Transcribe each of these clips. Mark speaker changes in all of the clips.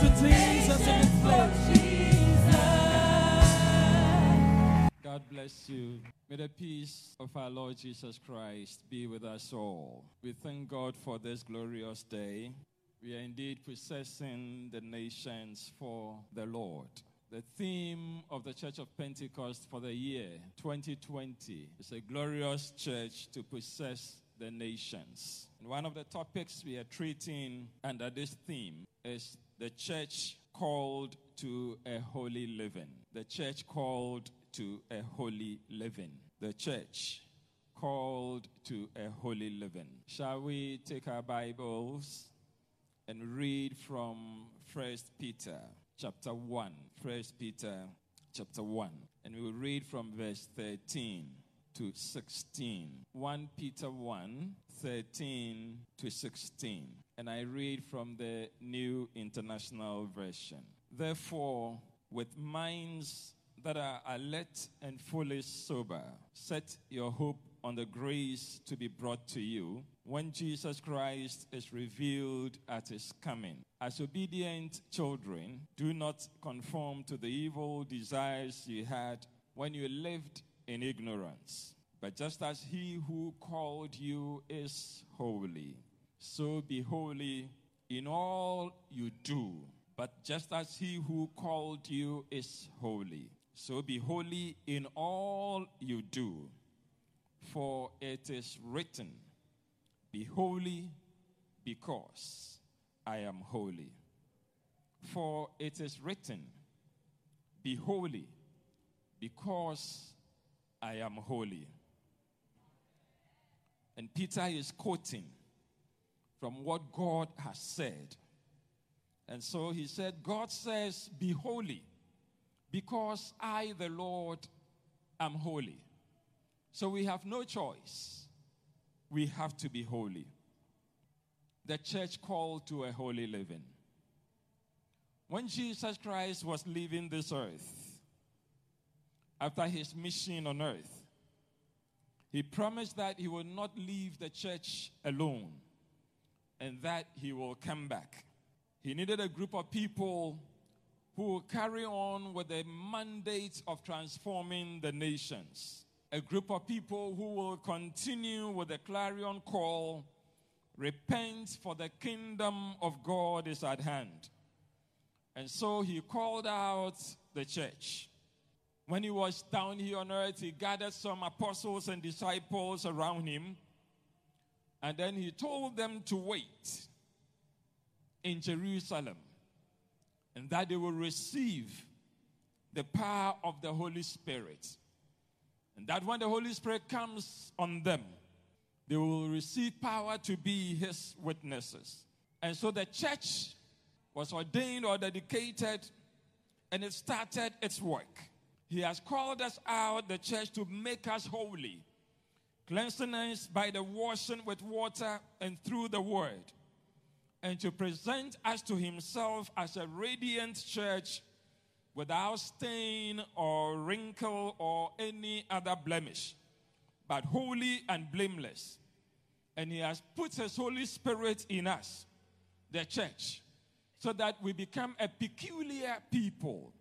Speaker 1: to Jesus in this place.
Speaker 2: God bless you. May the peace of our Lord Jesus Christ be with us all. We thank God for this glorious day. We are indeed possessing the nations for the Lord. The theme of the Church of Pentecost for the year 2020 is a glorious church to possess the nations. And one of the topics we are treating under this theme is the church called to a holy living. The church called to a holy living. The church called to a holy living. Shall we take our Bibles and read from First Peter chapter 1. First Peter chapter 1. And we will read from verse 13 to 16. 1 Peter 1 13 to 16. And I read from the New International Version. Therefore, with minds that are alert and fully sober, set your hope on the grace to be brought to you when Jesus Christ is revealed at his coming. As obedient children, do not conform to the evil desires you had when you lived in ignorance. But just as he who called you is holy, so be holy in all you do. But just as he who called you is holy, so be holy in all you do. For it is written, Be holy because I am holy. For it is written, Be holy because I am holy. And Peter is quoting from what God has said. And so he said, God says, Be holy because I, the Lord, am holy. So we have no choice. We have to be holy. The church called to a holy living. When Jesus Christ was leaving this earth, after his mission on earth, he promised that he would not leave the church alone and that he will come back. He needed a group of people who will carry on with the mandate of transforming the nations. A group of people who will continue with the clarion call repent, for the kingdom of God is at hand. And so he called out the church. When he was down here on earth, he gathered some apostles and disciples around him. And then he told them to wait in Jerusalem and that they will receive the power of the Holy Spirit. And that when the Holy Spirit comes on them, they will receive power to be his witnesses. And so the church was ordained or dedicated and it started its work. He has called us out, the church, to make us holy, cleansing us by the washing with water and through the word and to present us to himself as a radiant church without stain or wrinkle or any other blemish, but holy and blameless. And he has put his Holy Spirit in us, the church, so that we become a peculiar people,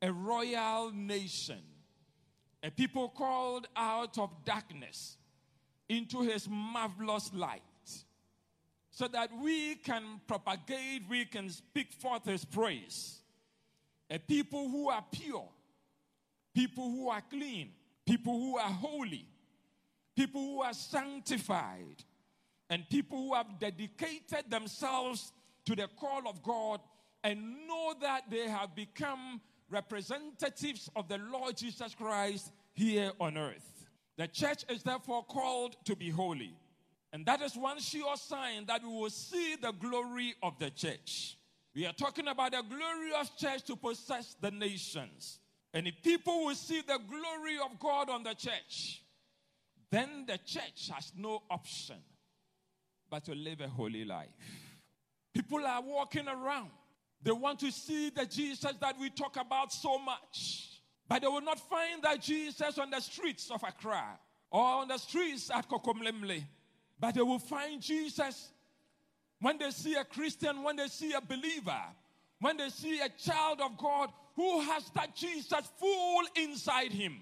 Speaker 2: a royal nation, a people called out of darkness into his marvelous light so that we can propagate, we can speak forth his praise. A people who are pure, people who are clean, people who are holy, people who are sanctified, and people who have dedicated themselves to the call of God and know that they have become representatives of the Lord Jesus Christ here on earth. The church is therefore called to be holy. And that is one sure sign that we will see the glory of the church. We are talking about a glorious church to possess the nations. And if people will see the glory of God on the church, then the church has no option but to live a holy life. People are walking around. They want to see the Jesus that we talk about so much. But they will not find that Jesus on the streets of Accra or on the streets at Kokomlemle but they will find Jesus when they see a Christian, when they see a believer when they see a child of God who has that Jesus full inside him.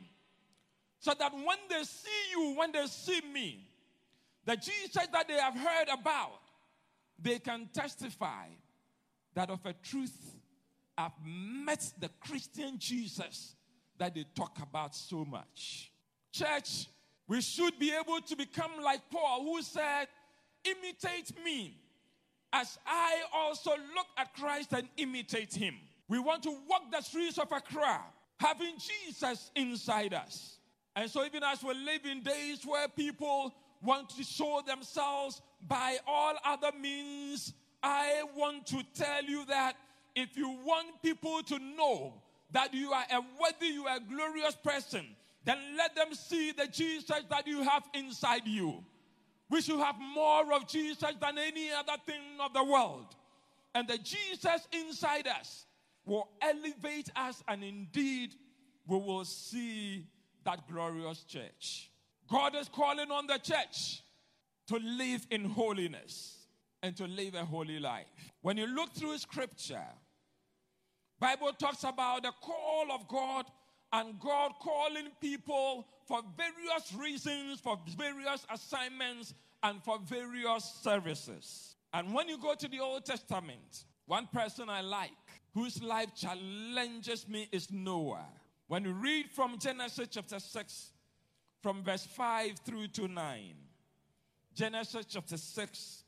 Speaker 2: So that when they see you, when they see me, the Jesus that they have heard about, they can testify that of a truth I've met the Christian Jesus that they talk about so much. Church, we should be able to become like Paul, who said, Imitate me as I also look at Christ and imitate him. We want to walk the streets of Accra, having Jesus inside us. And so, even as we live in days where people want to show themselves by all other means, I want to tell you that if you want people to know that you are a worthy, you are a glorious person, then let them see the Jesus that you have inside you. We should have more of Jesus than any other thing of the world. And the Jesus inside us will elevate us, and indeed, we will see that glorious church. God is calling on the church to live in holiness and to live a holy life. When you look through scripture, Bible talks about the call of God and God calling people for various reasons, for various assignments, and for various services. And when you go to the Old Testament, one person I like whose life challenges me is Noah. When you read from Genesis chapter 6, from verse 5 through to 9, Genesis chapter 6,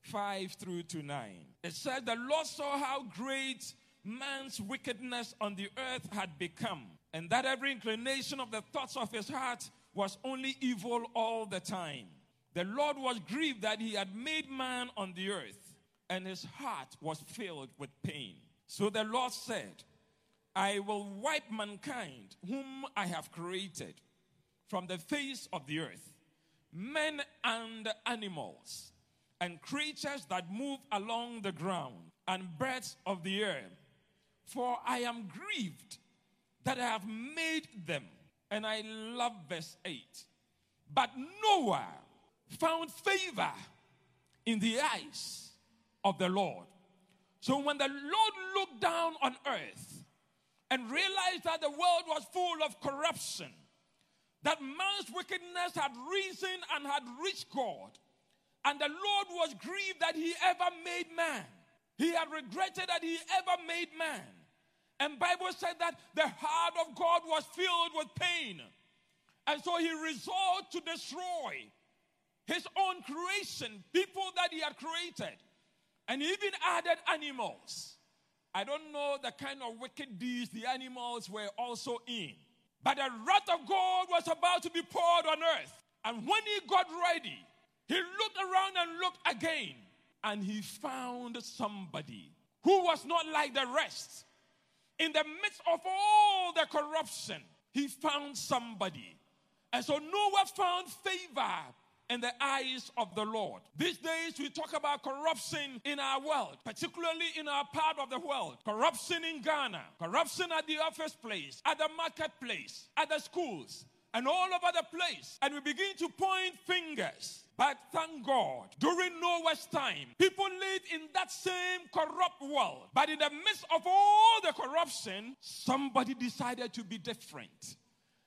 Speaker 2: 5 through to 9, it says, The Lord saw how great man's wickedness on the earth had become, and that every inclination of the thoughts of his heart was only evil all the time. The Lord was grieved that he had made man on the earth, and his heart was filled with pain. So the Lord said, I will wipe mankind, whom I have created, from the face of the earth, men and animals, and creatures that move along the ground, and birds of the air. For I am grieved that I have made them. And I love verse 8. But Noah found favor in the eyes of the Lord. So when the Lord looked down on earth and realized that the world was full of corruption, that man's wickedness had risen and had reached God, and the Lord was grieved that he ever made man. He had regretted that he ever made man. And Bible said that the heart of God was filled with pain. And so he resolved to destroy his own creation, people that he had created, and even added animals. I don't know the kind of wicked deeds the animals were also in. But the wrath of God was about to be poured on earth. And when he got ready, he looked around and looked again, and he found somebody who was not like the rest. In the midst of all the corruption, he found somebody. And so Noah found favor in the eyes of the Lord. These days, we talk about corruption in our world, particularly in our part of the world. Corruption in Ghana, corruption at the office place, at the marketplace, at the schools, and all over the place. And we begin to point fingers. But thank God, during Noah's time, people lived in that same corrupt world. But in the midst of all the corruption, somebody decided to be different.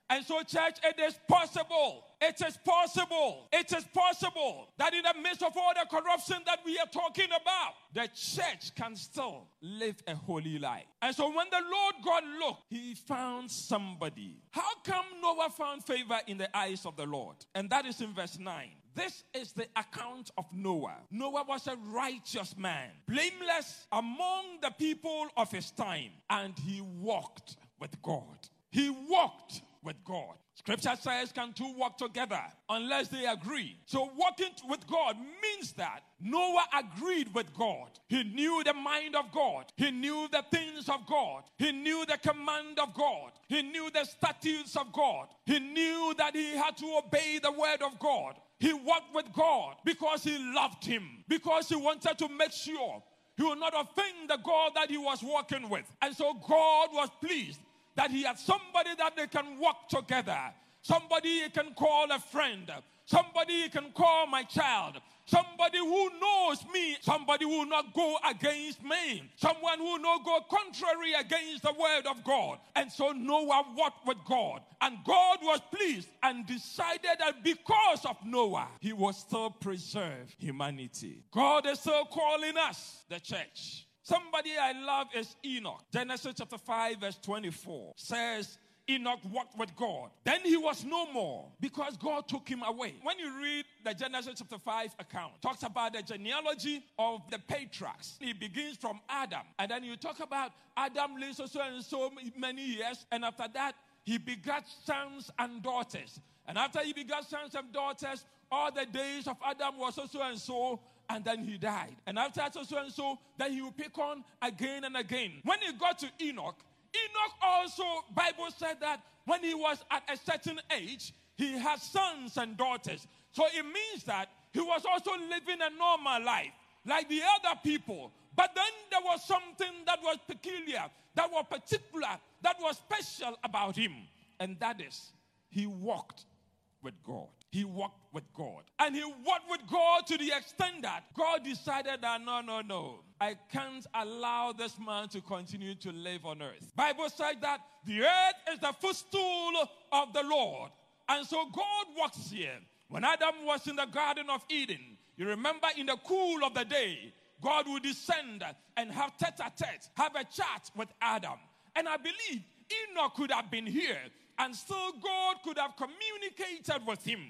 Speaker 2: And so, church, it is possible. It is possible. It is possible that in the midst of all the corruption that we are talking about, the church can still live a holy life. And so, when the Lord God looked, he found somebody. How come Noah found favor in the eyes of the Lord? And that is in verse 9. This is the account of Noah. Noah was a righteous man, blameless among the people of his time, and he walked with God. He walked with God. Scripture says, Can two walk together unless they agree? So, walking with God means that Noah agreed with God. He knew the mind of God, he knew the things of God, he knew the command of God, he knew the statutes of God, he knew that he had to obey the word of God. He walked with God because he loved him, because he wanted to make sure he would not offend the God that he was walking with. And so God was pleased that he had somebody that they can walk together, somebody he can call a friend, somebody he can call my child, Somebody who knows me, somebody who will not go against me, someone who will not go contrary against the word of God. And so Noah walked with God, and God was pleased and decided that because of Noah, he was still preserve humanity. God is still calling us, the church. Somebody I love is Enoch. Genesis chapter 5, verse 24 says, Enoch walked with God. Then he was no more because God took him away. When you read the Genesis chapter 5 account, talks about the genealogy of the patriarchs. It begins from Adam. And then you talk about Adam lived so, and so many years. And after that, he begat sons and daughters. And after he begat sons and daughters, all the days of Adam was so and so and then he died. And after so, so and so, then he will pick on again and again. When he got to Enoch, Enoch also, Bible said that when he was at a certain age, he had sons and daughters. So it means that he was also living a normal life, like the other people. But then there was something that was peculiar, that was particular, that was special about him. And that is, he walked with God. He walked with God. And he walked with God to the extent that God decided that no, no, no. I can't allow this man to continue to live on earth. Bible says that the earth is the footstool of the Lord. And so God walks here. When Adam was in the Garden of Eden, you remember in the cool of the day, God would descend and have tete a tete, have a chat with Adam. And I believe Enoch could have been here and still God could have communicated with him.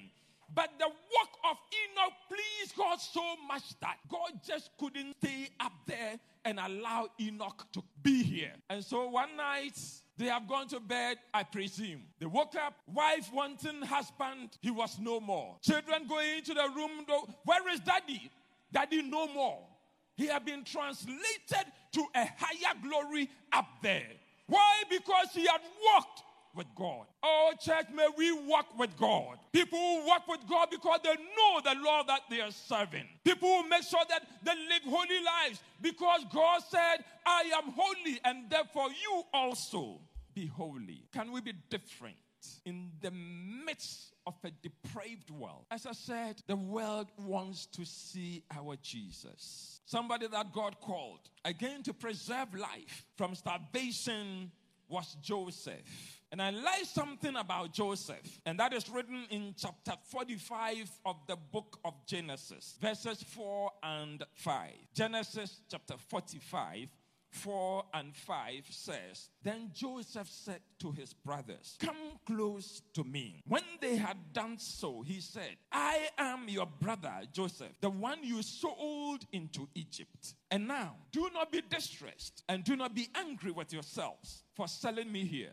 Speaker 2: But the work of Enoch pleased God so much that God just couldn't stay up there and allow Enoch to be here. And so one night, they have gone to bed, I presume. They woke up, wife wanting husband, he was no more. Children going into the room, where is daddy? Daddy no more. He had been translated to a higher glory up there. Why? Because he had walked with God. Oh, church, may we walk with God. People who walk with God because they know the Lord that they are serving. People who make sure that they live holy lives because God said, I am holy, and therefore you also be holy. Can we be different in the midst of a depraved world? As I said, the world wants to see our Jesus. Somebody that God called again to preserve life from starvation was Joseph. And I like something about Joseph, and that is written in chapter 45 of the book of Genesis, verses 4 and 5. Genesis chapter 45. 4 and 5 says, Then Joseph said to his brothers, Come close to me. When they had done so, he said, I am your brother Joseph, the one you sold into Egypt. And now, do not be distressed and do not be angry with yourselves for selling me here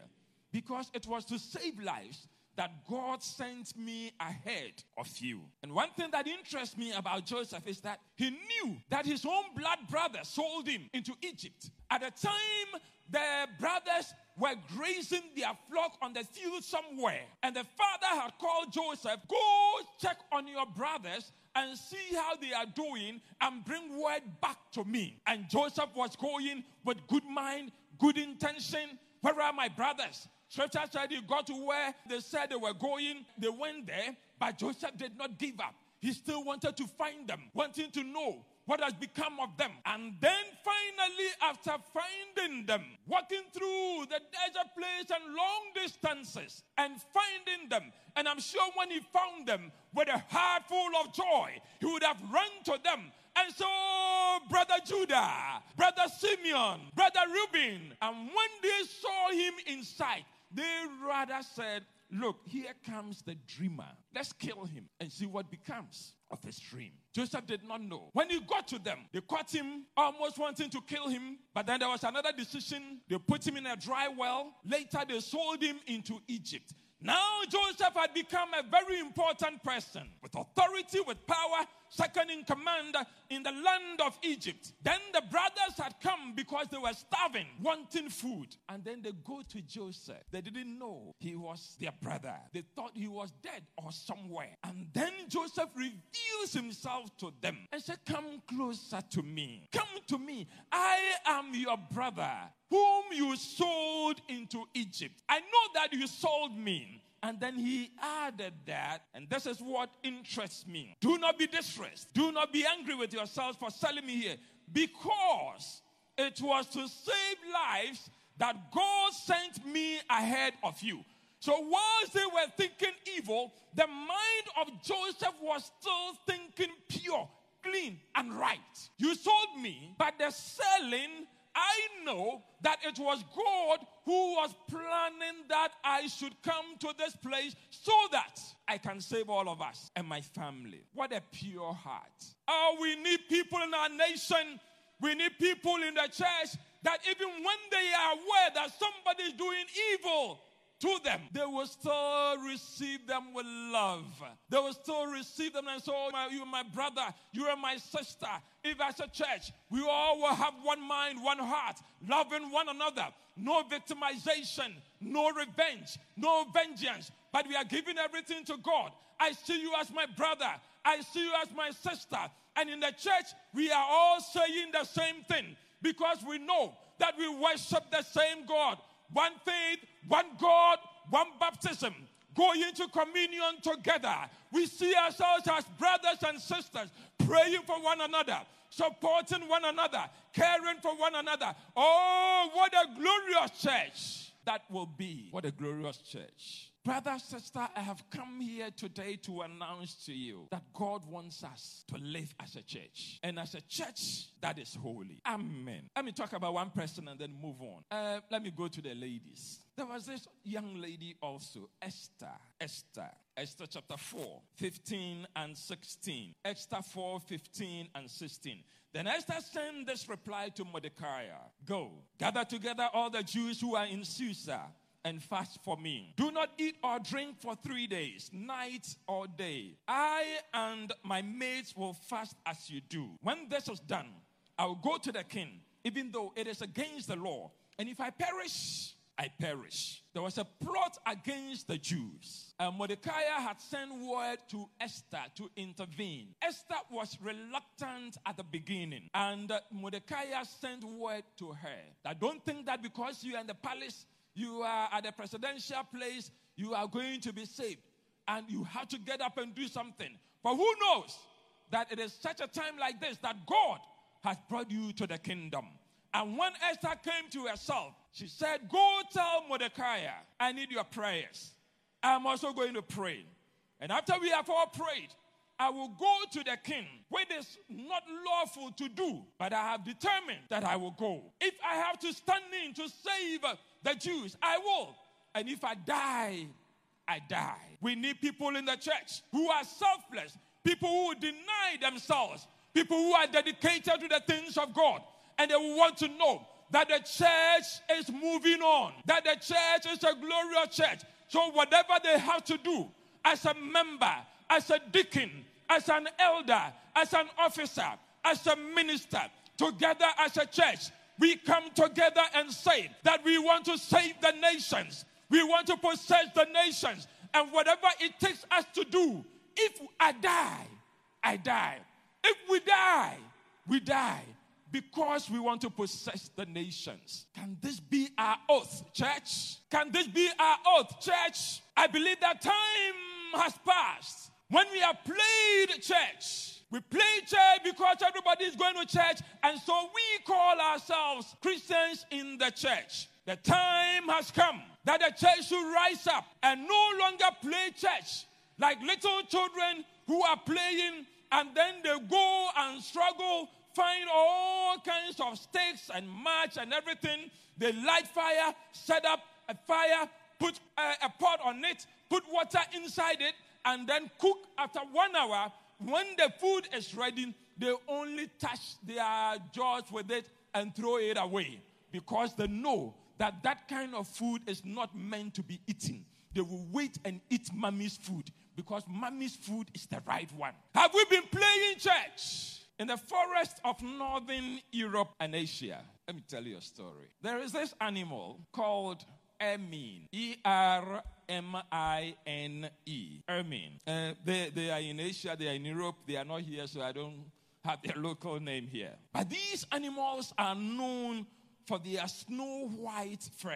Speaker 2: because it was to save lives that God sent me ahead of you. And one thing that interests me about Joseph is that he knew that his own blood brother sold him into Egypt. At the time, the brothers were grazing their flock on the field somewhere, and the father had called Joseph, Go check on your brothers and see how they are doing and bring word back to me. And Joseph was going with good mind, good intention. Where are my brothers? Scripture said he got to where they said they were going. They went there, but Joseph did not give up. He still wanted to find them, wanting to know what has become of them. And then finally, after finding them, walking through the desert place and long distances and finding them, and I'm sure when he found them with a heart full of joy, he would have run to them and so, oh, Brother Judah, Brother Simeon, Brother Reuben, and when they saw him in sight, they rather said, Look, here comes the dreamer. Let's kill him and see what becomes of his dream. Joseph did not know. When he got to them, they caught him, almost wanting to kill him. But then there was another decision. They put him in a dry well. Later, they sold him into Egypt. Now Joseph had become a very important person with authority, with power, second in command in the land of Egypt. Then the brothers had come because they were starving, wanting food. And then they go to Joseph. They didn't know he was their brother, they thought he was dead or somewhere. And then Joseph reveals himself to them and said, Come closer to me. Come to me. I am your brother whom you sold into Egypt. I know that you sold me And then he added that, and this is what interests me. Do not be distressed. Do not be angry with yourselves for selling me here, because it was to save lives that God sent me ahead of you. So whilst they were thinking evil, the mind of Joseph was still thinking pure, clean, and right. You sold me, but the selling, I know that it was God who was planning that I should come to this place so that I can save all of us and my family. What a pure heart. Oh, we need people in our nation, we need people in the church that even when they are aware that somebody is doing evil, to them, they will still receive them with love. They will still receive them and say, oh, my, You are my brother, you are my sister. If as a church, we all will have one mind, one heart, loving one another. No victimization, no revenge, no vengeance, but we are giving everything to God. I see you as my brother, I see you as my sister. And in the church, we are all saying the same thing because we know that we worship the same God one faith, one God, one baptism, going into communion together. We see ourselves as brothers and sisters, praying for one another, supporting one another, caring for one another. Oh, what a glorious church that will be! What a glorious church. Brother, sister, I have come here today to announce to you that God wants us to live as a church and as a church that is holy. Amen. Let me talk about one person and then move on. Uh, let me go to the ladies. There was this young lady also, Esther. Esther. Esther chapter 4, 15 and 16. Esther 4, 15 and 16. Then Esther sent this reply to Mordecai Go, gather together all the Jews who are in Susa and fast for me. Do not eat or drink for three days, night or day. I and my mates will fast as you do. When this is done, I will go to the king, even though it is against the law. And if I perish, I perish. There was a plot against the Jews. Uh, and Mordecai had sent word to Esther to intervene. Esther was reluctant at the beginning, and uh, Mordecai sent word to her. that don't think that because you are in the palace, you are at a presidential place, you are going to be saved. And you have to get up and do something. But who knows that it is such a time like this that God has brought you to the kingdom. And when Esther came to herself, she said, Go tell Mordecai, I need your prayers. I'm also going to pray. And after we have all prayed, I will go to the king, which is not lawful to do, but I have determined that I will go. If I have to stand in to save the Jews, I will. And if I die, I die. We need people in the church who are selfless, people who deny themselves, people who are dedicated to the things of God, and they want to know that the church is moving on, that the church is a glorious church. So, whatever they have to do as a member, as a deacon, as an elder, as an officer, as a minister, together as a church, we come together and say that we want to save the nations. We want to possess the nations. And whatever it takes us to do, if I die, I die. If we die, we die because we want to possess the nations. Can this be our oath, church? Can this be our oath, church? I believe that time has passed when we have played church. We play church because everybody is going to church, and so we call ourselves Christians in the church. The time has come that the church should rise up and no longer play church like little children who are playing and then they go and struggle find all kinds of sticks and match and everything. They light fire, set up a fire, put a, a pot on it, put water inside it, and then cook after one hour. When the food is ready, they only touch their jaws with it and throw it away because they know that that kind of food is not meant to be eaten. They will wait and eat mommy's food because mommy's food is the right one. Have we been playing church? In the forest of northern Europe and Asia, let me tell you a story. There is this animal called ermine. E R M I N E. Ermine. Uh, they, they are in Asia, they are in Europe, they are not here, so I don't have their local name here. But these animals are known for their snow white fur.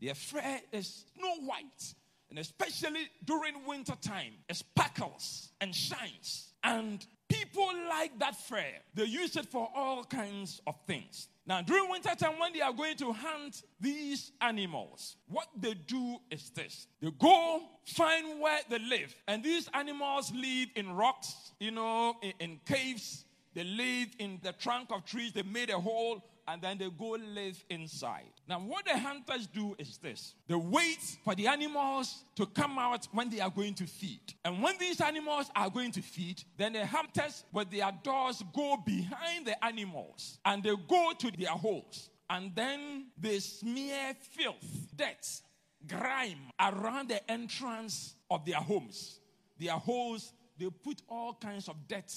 Speaker 2: Their fur is snow white. And especially during winter time, it sparkles and shines. And people like that fur. They use it for all kinds of things. Now, during winter time, when they are going to hunt these animals, what they do is this they go find where they live. And these animals live in rocks, you know, in, in caves. They live in the trunk of trees. They made a hole and then they go live inside. Now, what the hunters do is this they wait for the animals to come out when they are going to feed. And when these animals are going to feed, then the hunters with their doors go behind the animals and they go to their holes. And then they smear filth, dirt, grime around the entrance of their homes. Their holes, they put all kinds of dirt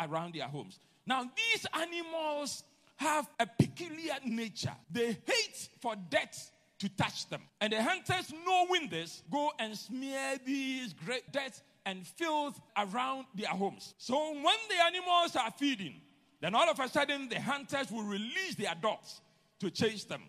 Speaker 2: around their homes. Now, these animals have a peculiar nature. They hate for death to touch them. And the hunters, knowing this, go and smear these great dirt and filth around their homes. So when the animals are feeding, then all of a sudden the hunters will release their dogs to chase them.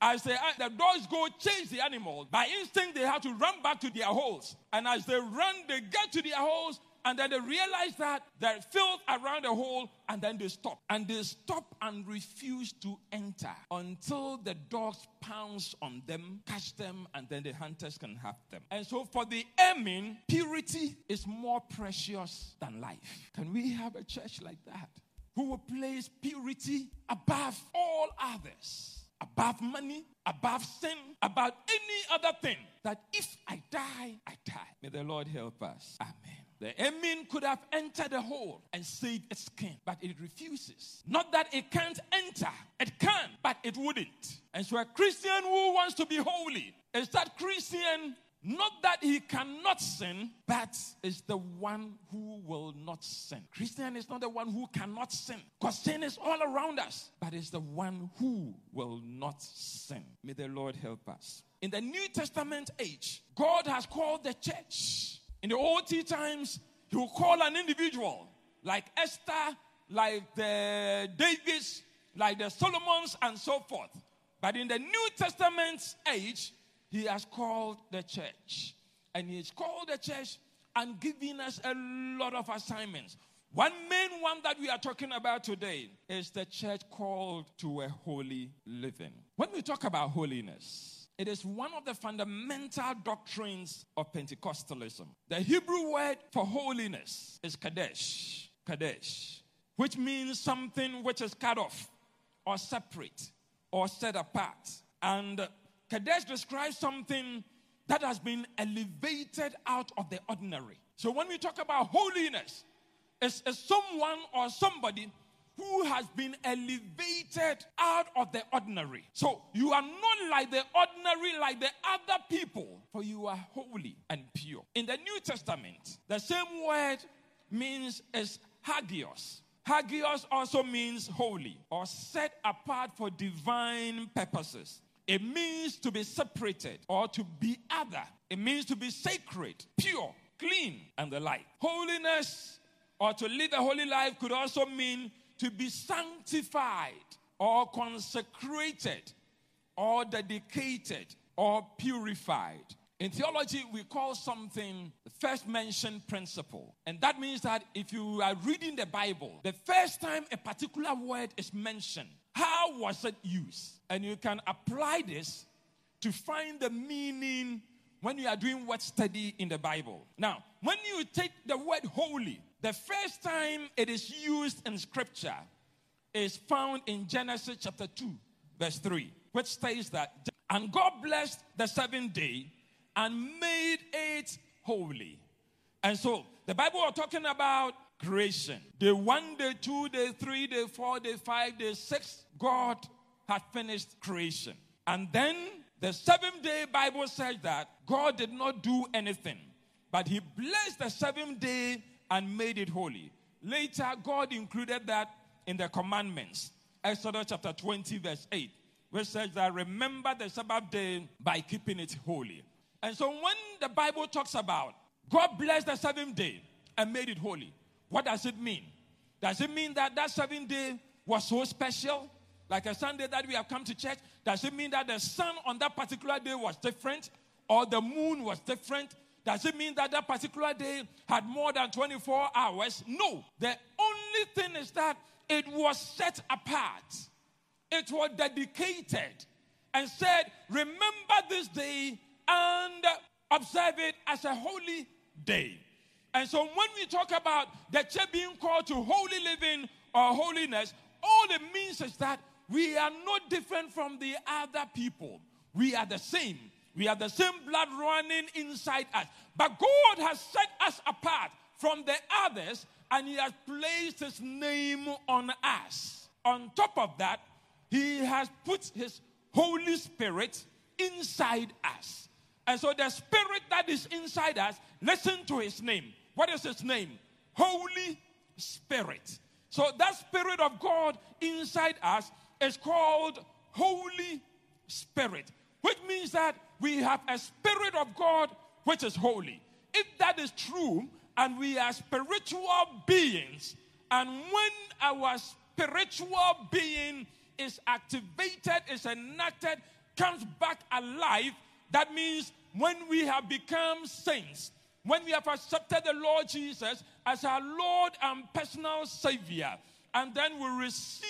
Speaker 2: As they, uh, the dogs go chase the animal, by instinct they have to run back to their holes. And as they run, they get to their holes and then they realize that there's filth around the hole, and then they stop. And they stop and refuse to enter until the dogs pounce on them, catch them, and then the hunters can have them. And so for the ermine, purity is more precious than life. Can we have a church like that? Who will place purity above all others? above money, above sin, about any other thing. That if I die, I die. May the Lord help us. Amen. The ermine could have entered the hole and saved its skin, but it refuses. Not that it can't enter, it can, but it wouldn't. And so, a Christian who wants to be holy is that Christian not that he cannot sin, but is the one who will not sin. Christian is not the one who cannot sin, because sin is all around us, but is the one who will not sin. May the Lord help us. In the New Testament age, God has called the church in the old times, he would call an individual like Esther, like the Davids, like the Solomons, and so forth. But in the New Testament age, he has called the church. And he's called the church and given us a lot of assignments. One main one that we are talking about today is the church called to a holy living. When we talk about holiness, it is one of the fundamental doctrines of Pentecostalism. The Hebrew word for holiness is Kadesh. Kadesh, which means something which is cut off or separate or set apart. And Kadesh describes something that has been elevated out of the ordinary. So when we talk about holiness, it's, it's someone or somebody who has been elevated out of the ordinary. So you are not like the ordinary, like the other people, for you are holy and pure. In the New Testament, the same word means is hagios. Hagios also means holy or set apart for divine purposes. It means to be separated or to be other. It means to be sacred, pure, clean, and the like. Holiness or to live a holy life could also mean to be sanctified or consecrated or dedicated or purified. In theology, we call something the first mentioned principle. And that means that if you are reading the Bible, the first time a particular word is mentioned, how was it used? And you can apply this to find the meaning when you are doing word study in the Bible. Now, when you take the word holy, the first time it is used in scripture is found in Genesis chapter 2, verse 3, which states that, and God blessed the seventh day and made it holy. And so the Bible are talking about creation. Day one, day two, day three, day four, day five, day six, God had finished creation. And then the seventh day Bible says that God did not do anything, but he blessed the seventh day and made it holy. Later, God included that in the commandments. Exodus chapter 20, verse 8, which says that remember the Sabbath day by keeping it holy. And so when the Bible talks about God blessed the seventh day and made it holy, what does it mean? Does it mean that that seventh day was so special? Like a Sunday that we have come to church? Does it mean that the sun on that particular day was different? or the moon was different, does it mean that that particular day had more than 24 hours? No. The only thing is that it was set apart, it was dedicated, and said, Remember this day and observe it as a holy day. And so when we talk about the church being called to holy living or holiness, all it means is that we are not different from the other people. We are the same. We have the same blood running inside us. But God has set us apart from the others and He has placed His name on us. On top of that, He has put His Holy Spirit inside us. And so the Spirit that is inside us, listen to His name. What is His name? Holy Spirit. So that Spirit of God inside us is called Holy Spirit, which means that we have a Spirit of God which is holy. If that is true, and we are spiritual beings, and when our spiritual being is activated, is enacted, comes back alive, that means when we have become saints, when we have accepted the Lord Jesus as our Lord and personal Savior, and then we receive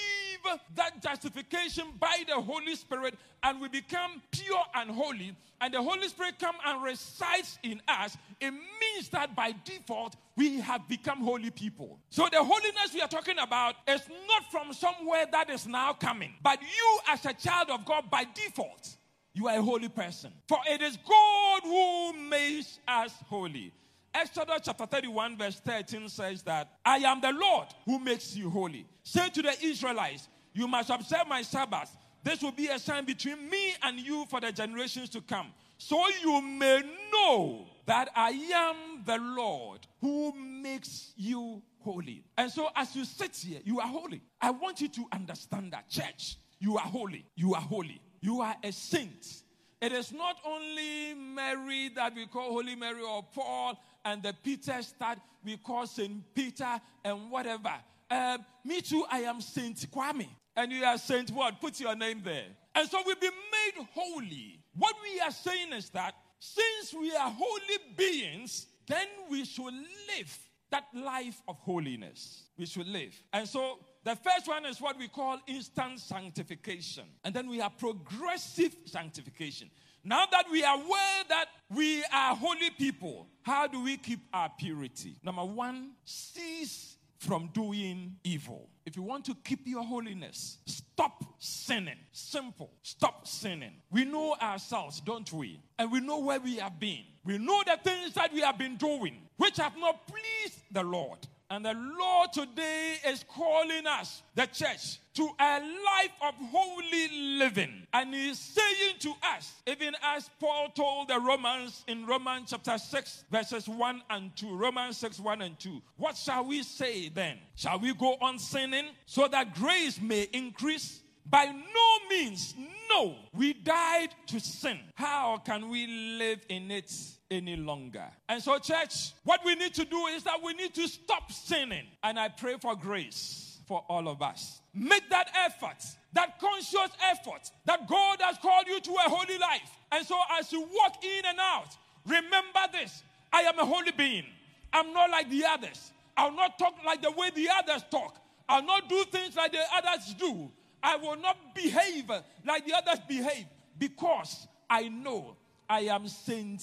Speaker 2: that justification by the Holy Spirit and we become pure and holy, and the Holy Spirit come and resides in us, it means that by default we have become holy people. So the holiness we are talking about is not from somewhere that is now coming, but you as a child of God by default, you are a holy person. For it is God who makes us holy. Exodus chapter 31, verse 13 says that I am the Lord who makes you holy. Say to the Israelites, You must observe my Sabbath. This will be a sign between me and you for the generations to come. So you may know that I am the Lord who makes you holy. And so as you sit here, you are holy. I want you to understand that, church. You are holy. You are holy. You are a saint. It is not only Mary that we call Holy Mary or Paul and the Peter start, we call Saint Peter and whatever. Uh, me too, I am Saint Kwame. And you are Saint what? Put your name there. And so we've been made holy. What we are saying is that since we are holy beings, then we should live that life of holiness. We should live. And so the first one is what we call instant sanctification. And then we have progressive sanctification. Now that we are aware that we are holy people, how do we keep our purity? Number one, cease from doing evil. If you want to keep your holiness, stop sinning. Simple. Stop sinning. We know ourselves, don't we? And we know where we have been. We know the things that we have been doing, which have not pleased the Lord. And the Lord today is calling us, the church, to a life of holy living. And He's saying to us, even as Paul told the Romans in Romans chapter 6, verses 1 and 2, Romans 6, 1 and 2, what shall we say then? Shall we go on sinning so that grace may increase? By no means, no. We died to sin. How can we live in it any longer? And so, church, what we need to do is that we need to stop sinning. And I pray for grace for all of us. Make that effort, that conscious effort that God has called you to a holy life. And so, as you walk in and out, remember this I am a holy being. I'm not like the others. I'll not talk like the way the others talk. I'll not do things like the others do. I will not behave like the others behave because I know I am Saint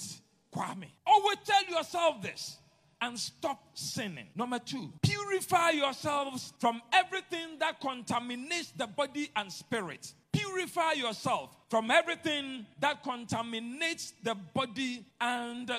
Speaker 2: Kwame. Always tell yourself this and stop sinning. Number two, purify yourselves from everything that contaminates the body and spirit. Purify yourself from everything that contaminates the body and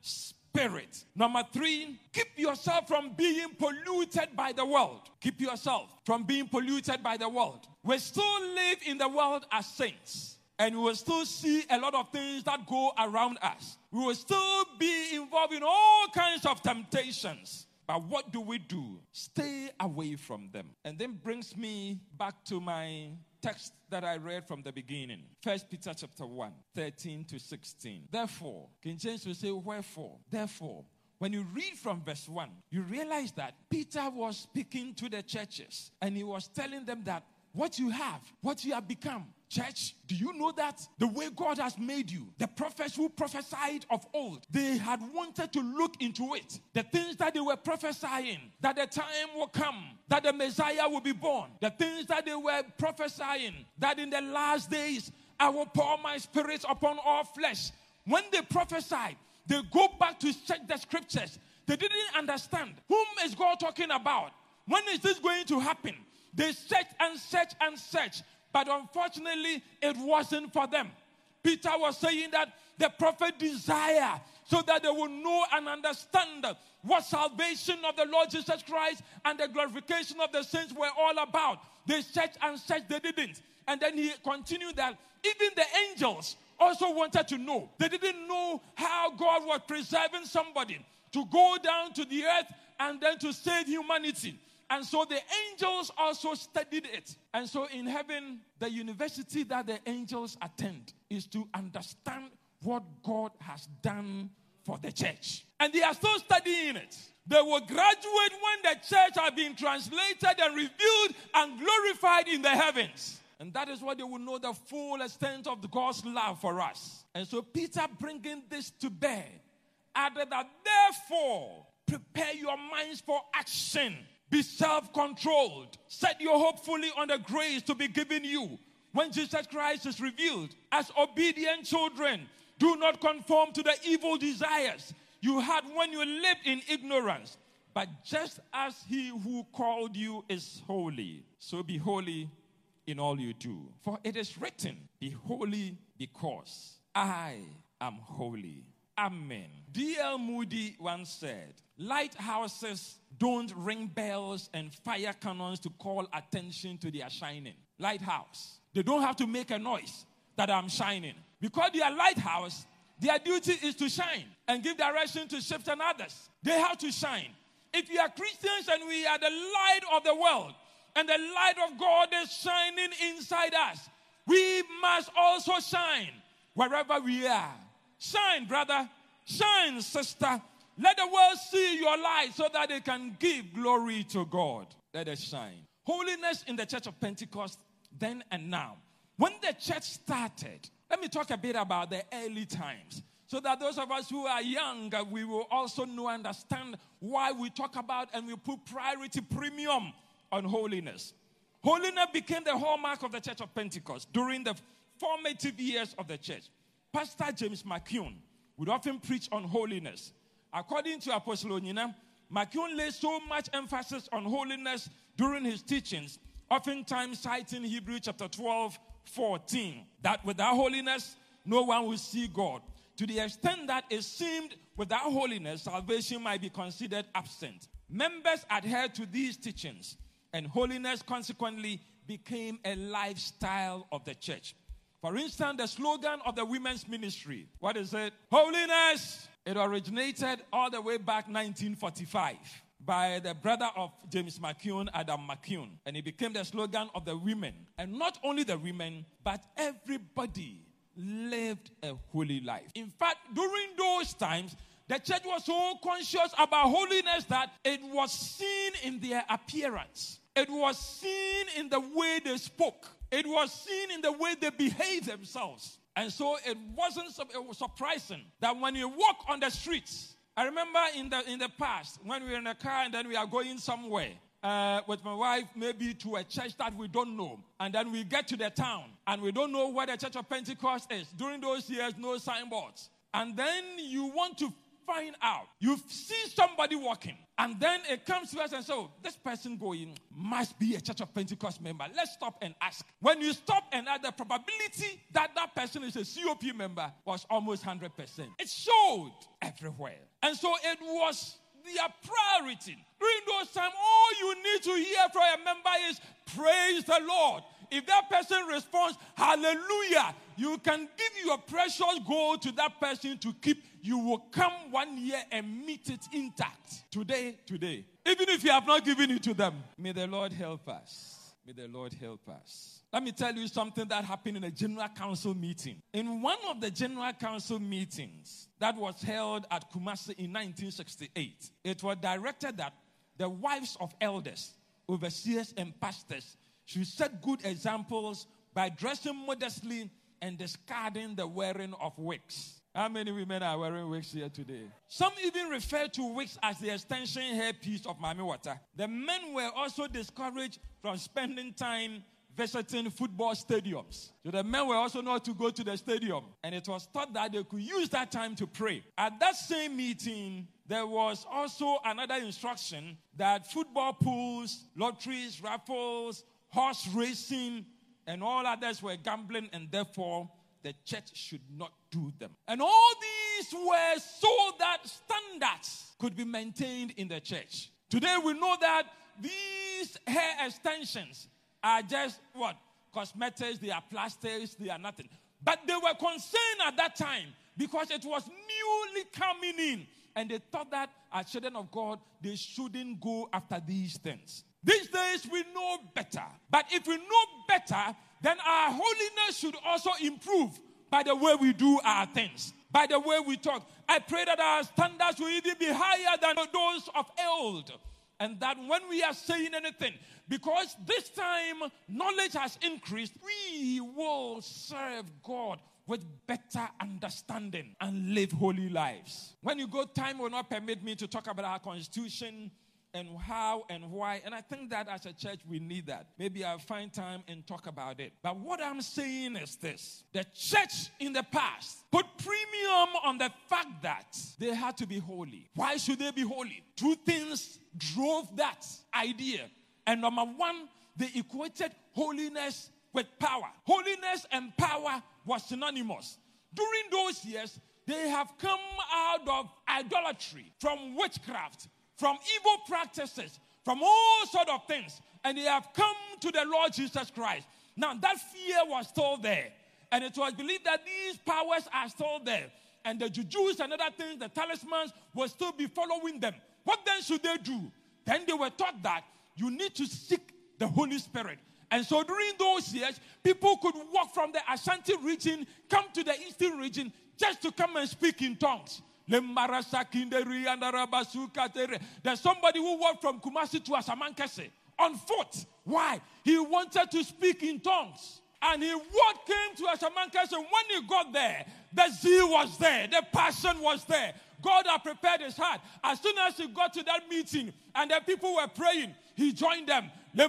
Speaker 2: spirit spirit. Number three, keep yourself from being polluted by the world. Keep yourself from being polluted by the world. We still live in the world as saints, and we will still see a lot of things that go around us. We will still be involved in all kinds of temptations. But what do we do? Stay away from them. And then brings me back to my text that I read from the beginning. First Peter chapter 1, 13 to 16. Therefore, King James will say, Wherefore, therefore, when you read from verse 1, you realize that Peter was speaking to the churches and he was telling them that what you have, what you have become, Church, do you know that the way God has made you, the prophets who prophesied of old, they had wanted to look into it. The things that they were prophesying, that the time will come, that the Messiah will be born, the things that they were prophesying, that in the last days I will pour my spirit upon all flesh. When they prophesied, they go back to check the scriptures. They didn't understand whom is God talking about. When is this going to happen? They search and search and search. But unfortunately, it wasn't for them. Peter was saying that the prophet desire so that they will know and understand what salvation of the Lord Jesus Christ and the glorification of the saints were all about. They searched and searched, they didn't. And then he continued that even the angels also wanted to know. They didn't know how God was preserving somebody to go down to the earth and then to save humanity. And so the angels also studied it. And so in heaven, the university that the angels attend is to understand what God has done for the church. And they are still studying it. They will graduate when the church has been translated and revealed and glorified in the heavens. And that is what they will know the full extent of God's love for us. And so Peter bringing this to bear added that therefore prepare your minds for action be self controlled. Set your hope fully on the grace to be given you when Jesus Christ is revealed. As obedient children, do not conform to the evil desires you had when you lived in ignorance. But just as he who called you is holy, so be holy in all you do. For it is written, Be holy because I am holy. Amen. D.L. Moody once said, Lighthouses don't ring bells and fire cannons to call attention to their shining. Lighthouse. They don't have to make a noise that I'm shining. Because they are lighthouse, their duty is to shine and give direction to ships and others. They have to shine. If we are Christians and we are the light of the world, and the light of God is shining inside us, we must also shine wherever we are. Shine, brother. Shine, sister. Let the world see your light so that they can give glory to God. Let us shine. Holiness in the church of Pentecost then and now. When the church started, let me talk a bit about the early times so that those of us who are young, uh, we will also know, understand why we talk about and we put priority premium on holiness. Holiness became the hallmark of the church of Pentecost during the formative years of the church. Pastor James McKeown would often preach on holiness. According to Apostle Onyinah, McKeown lays so much emphasis on holiness during his teachings, oftentimes citing Hebrews chapter 12, 14, that without holiness, no one will see God. To the extent that it seemed without holiness, salvation might be considered absent. Members adhered to these teachings, and holiness consequently became a lifestyle of the church. For instance, the slogan of the women's ministry what is it? Holiness it originated all the way back 1945 by the brother of James McKeown, Adam McKeown. And it became the slogan of the women. And not only the women, but everybody lived a holy life. In fact, during those times, the church was so conscious about holiness that it was seen in their appearance. It was seen in the way they spoke. It was seen in the way they behaved themselves. And so it wasn't it was surprising that when you walk on the streets, I remember in the in the past when we were in a car and then we are going somewhere. Uh, with my wife, maybe to a church that we don't know. And then we get to the town and we don't know where the church of Pentecost is. During those years, no signboards. And then you want to find out. You see somebody walking, and then it comes to us and oh, This person going must be a Church of Pentecost member. Let's stop and ask. When you stop and ask, the probability that that person is a COP member was almost 100%. It showed everywhere. And so it was their priority. During those times, all you need to hear from a member is praise the Lord. If that person responds, hallelujah, you can give your precious gold to that person to keep. You will come one year and meet it intact. Today, today. Even if you have not given it to them. May the Lord help us. May the Lord help us. Let me tell you something that happened in a general council meeting. In one of the general council meetings that was held at Kumasi in 1968, it was directed that the wives of elders, overseers, and pastors should set good examples by dressing modestly and discarding the wearing of wigs. How many women are wearing wigs here today? Some even refer to wigs as the extension hairpiece of Mami Water. The men were also discouraged from spending time visiting football stadiums. So the men were also not to go to the stadium. And it was thought that they could use that time to pray. At that same meeting, there was also another instruction that football pools, lotteries, raffles, horse racing, and all others were gambling, and therefore the church should not do them. And all these were so that standards could be maintained in the church. Today we know that these hair extensions are just what? Cosmetics, they are plastics, they are nothing. But they were concerned at that time because it was newly coming in. And they thought that as children of God, they shouldn't go after these things. These days we know better. But if we know better, then our holiness should also improve by the way we do our things, by the way we talk. I pray that our standards will even be higher than those of old. And that when we are saying anything, because this time knowledge has increased, we will serve God with better understanding and live holy lives. When you go, time will not permit me to talk about our constitution and how and why. And I think that as a church, we need that. Maybe I'll find time and talk about it. But what I'm saying is this the church in the past put premium on the fact that they had to be holy. Why should they be holy? Two things drove that idea. And number one, they equated holiness with power. Holiness and power was synonymous. During those years, they have come out of idolatry, from witchcraft, from evil practices, from all sort of things, and they have come to the Lord Jesus Christ. Now that fear was still there, and it was believed that these powers are still there, and the jujus and other things, the talismans, will still be following them. What then should they do? Then they were taught that you need to seek the Holy Spirit. And so during those years, people could walk from the Ashanti region, come to the eastern region, just to come and speak in tongues. There's somebody who walked from Kumasi to Asamankese on foot. Why? He wanted to speak in tongues. And he what came to Asamankese, when he got there, the zeal was there, the passion was there. God had prepared his heart. As soon as he got to that meeting and the people were praying, he joined them. He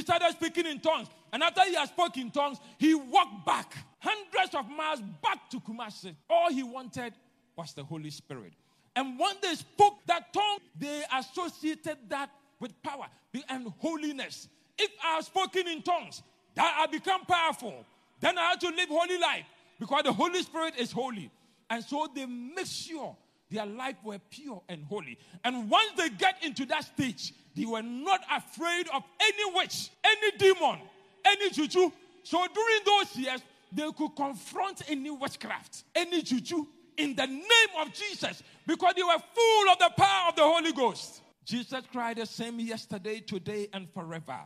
Speaker 2: started speaking in tongues. And after he had spoken in tongues, he walked back hundreds of miles back to Kumasi. All he wanted was the Holy Spirit. And when they spoke that tongue, they associated that with power and holiness. If I have spoken in tongues, that I become powerful, then I have to live holy life because the Holy Spirit is holy. And so they make sure their life were pure and holy. And once they get into that stage, they were not afraid of any witch, any demon, any juju. So during those years, they could confront any witchcraft, any juju in the name of Jesus because they were full of the power of the Holy Ghost. Jesus Christ the same yesterday, today, and forever.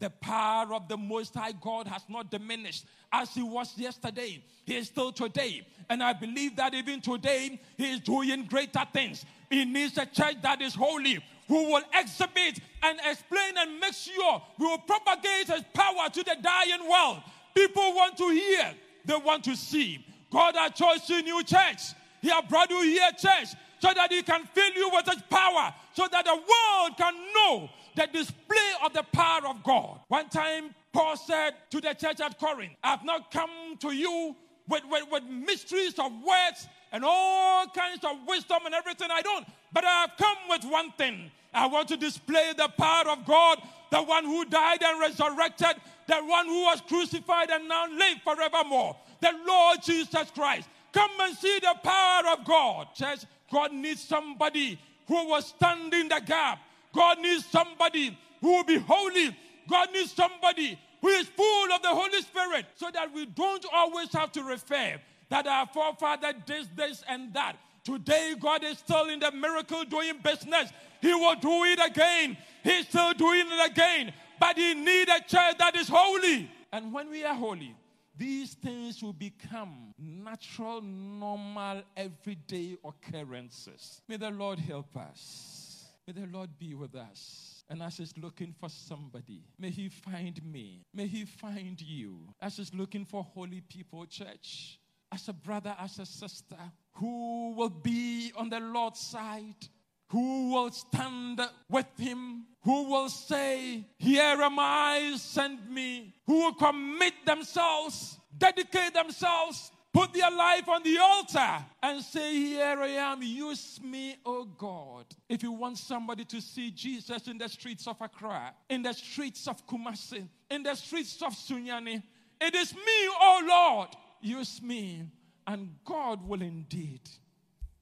Speaker 2: The power of the Most High God has not diminished as He was yesterday. He is still today. And I believe that even today, He is doing greater things. He needs a church that is holy, who will exhibit and explain and make sure we will propagate His power to the dying world. People want to hear, they want to see. God has chosen you, church. He has brought you here, church, so that He can fill you with His power, so that the world can know the display of the power of God. One time, Paul said to the church at Corinth, I have not come to you with, with, with mysteries of words and all kinds of wisdom and everything. I don't. But I have come with one thing. I want to display the power of God, the one who died and resurrected, the one who was crucified and now lives forevermore, the Lord Jesus Christ. Come and see the power of God. Church, God needs somebody who will stand in the gap. God needs somebody who will be holy. God needs somebody who is full of the Holy Spirit so that we don't always have to refer that our forefather did this and that. Today, God is still in the miracle doing business. He will do it again. He's still doing it again. But He needs a church that is holy. And when we are holy, these things will become natural, normal, everyday occurrences. May the Lord help us. May the Lord be with us. And as he's looking for somebody, may he find me. May he find you. As he's looking for holy people, church, as a brother, as a sister, who will be on the Lord's side, who will stand with him, who will say, Here am I, send me, who will commit themselves, dedicate themselves, put their life on the altar, and say, Here I am, use me, oh God. If you want somebody to see Jesus in the streets of Accra, in the streets of Kumasi, in the streets of Sunyani, it is me, oh Lord, use me, and God will indeed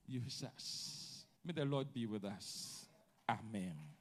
Speaker 2: use us. May the Lord be with us. Amen.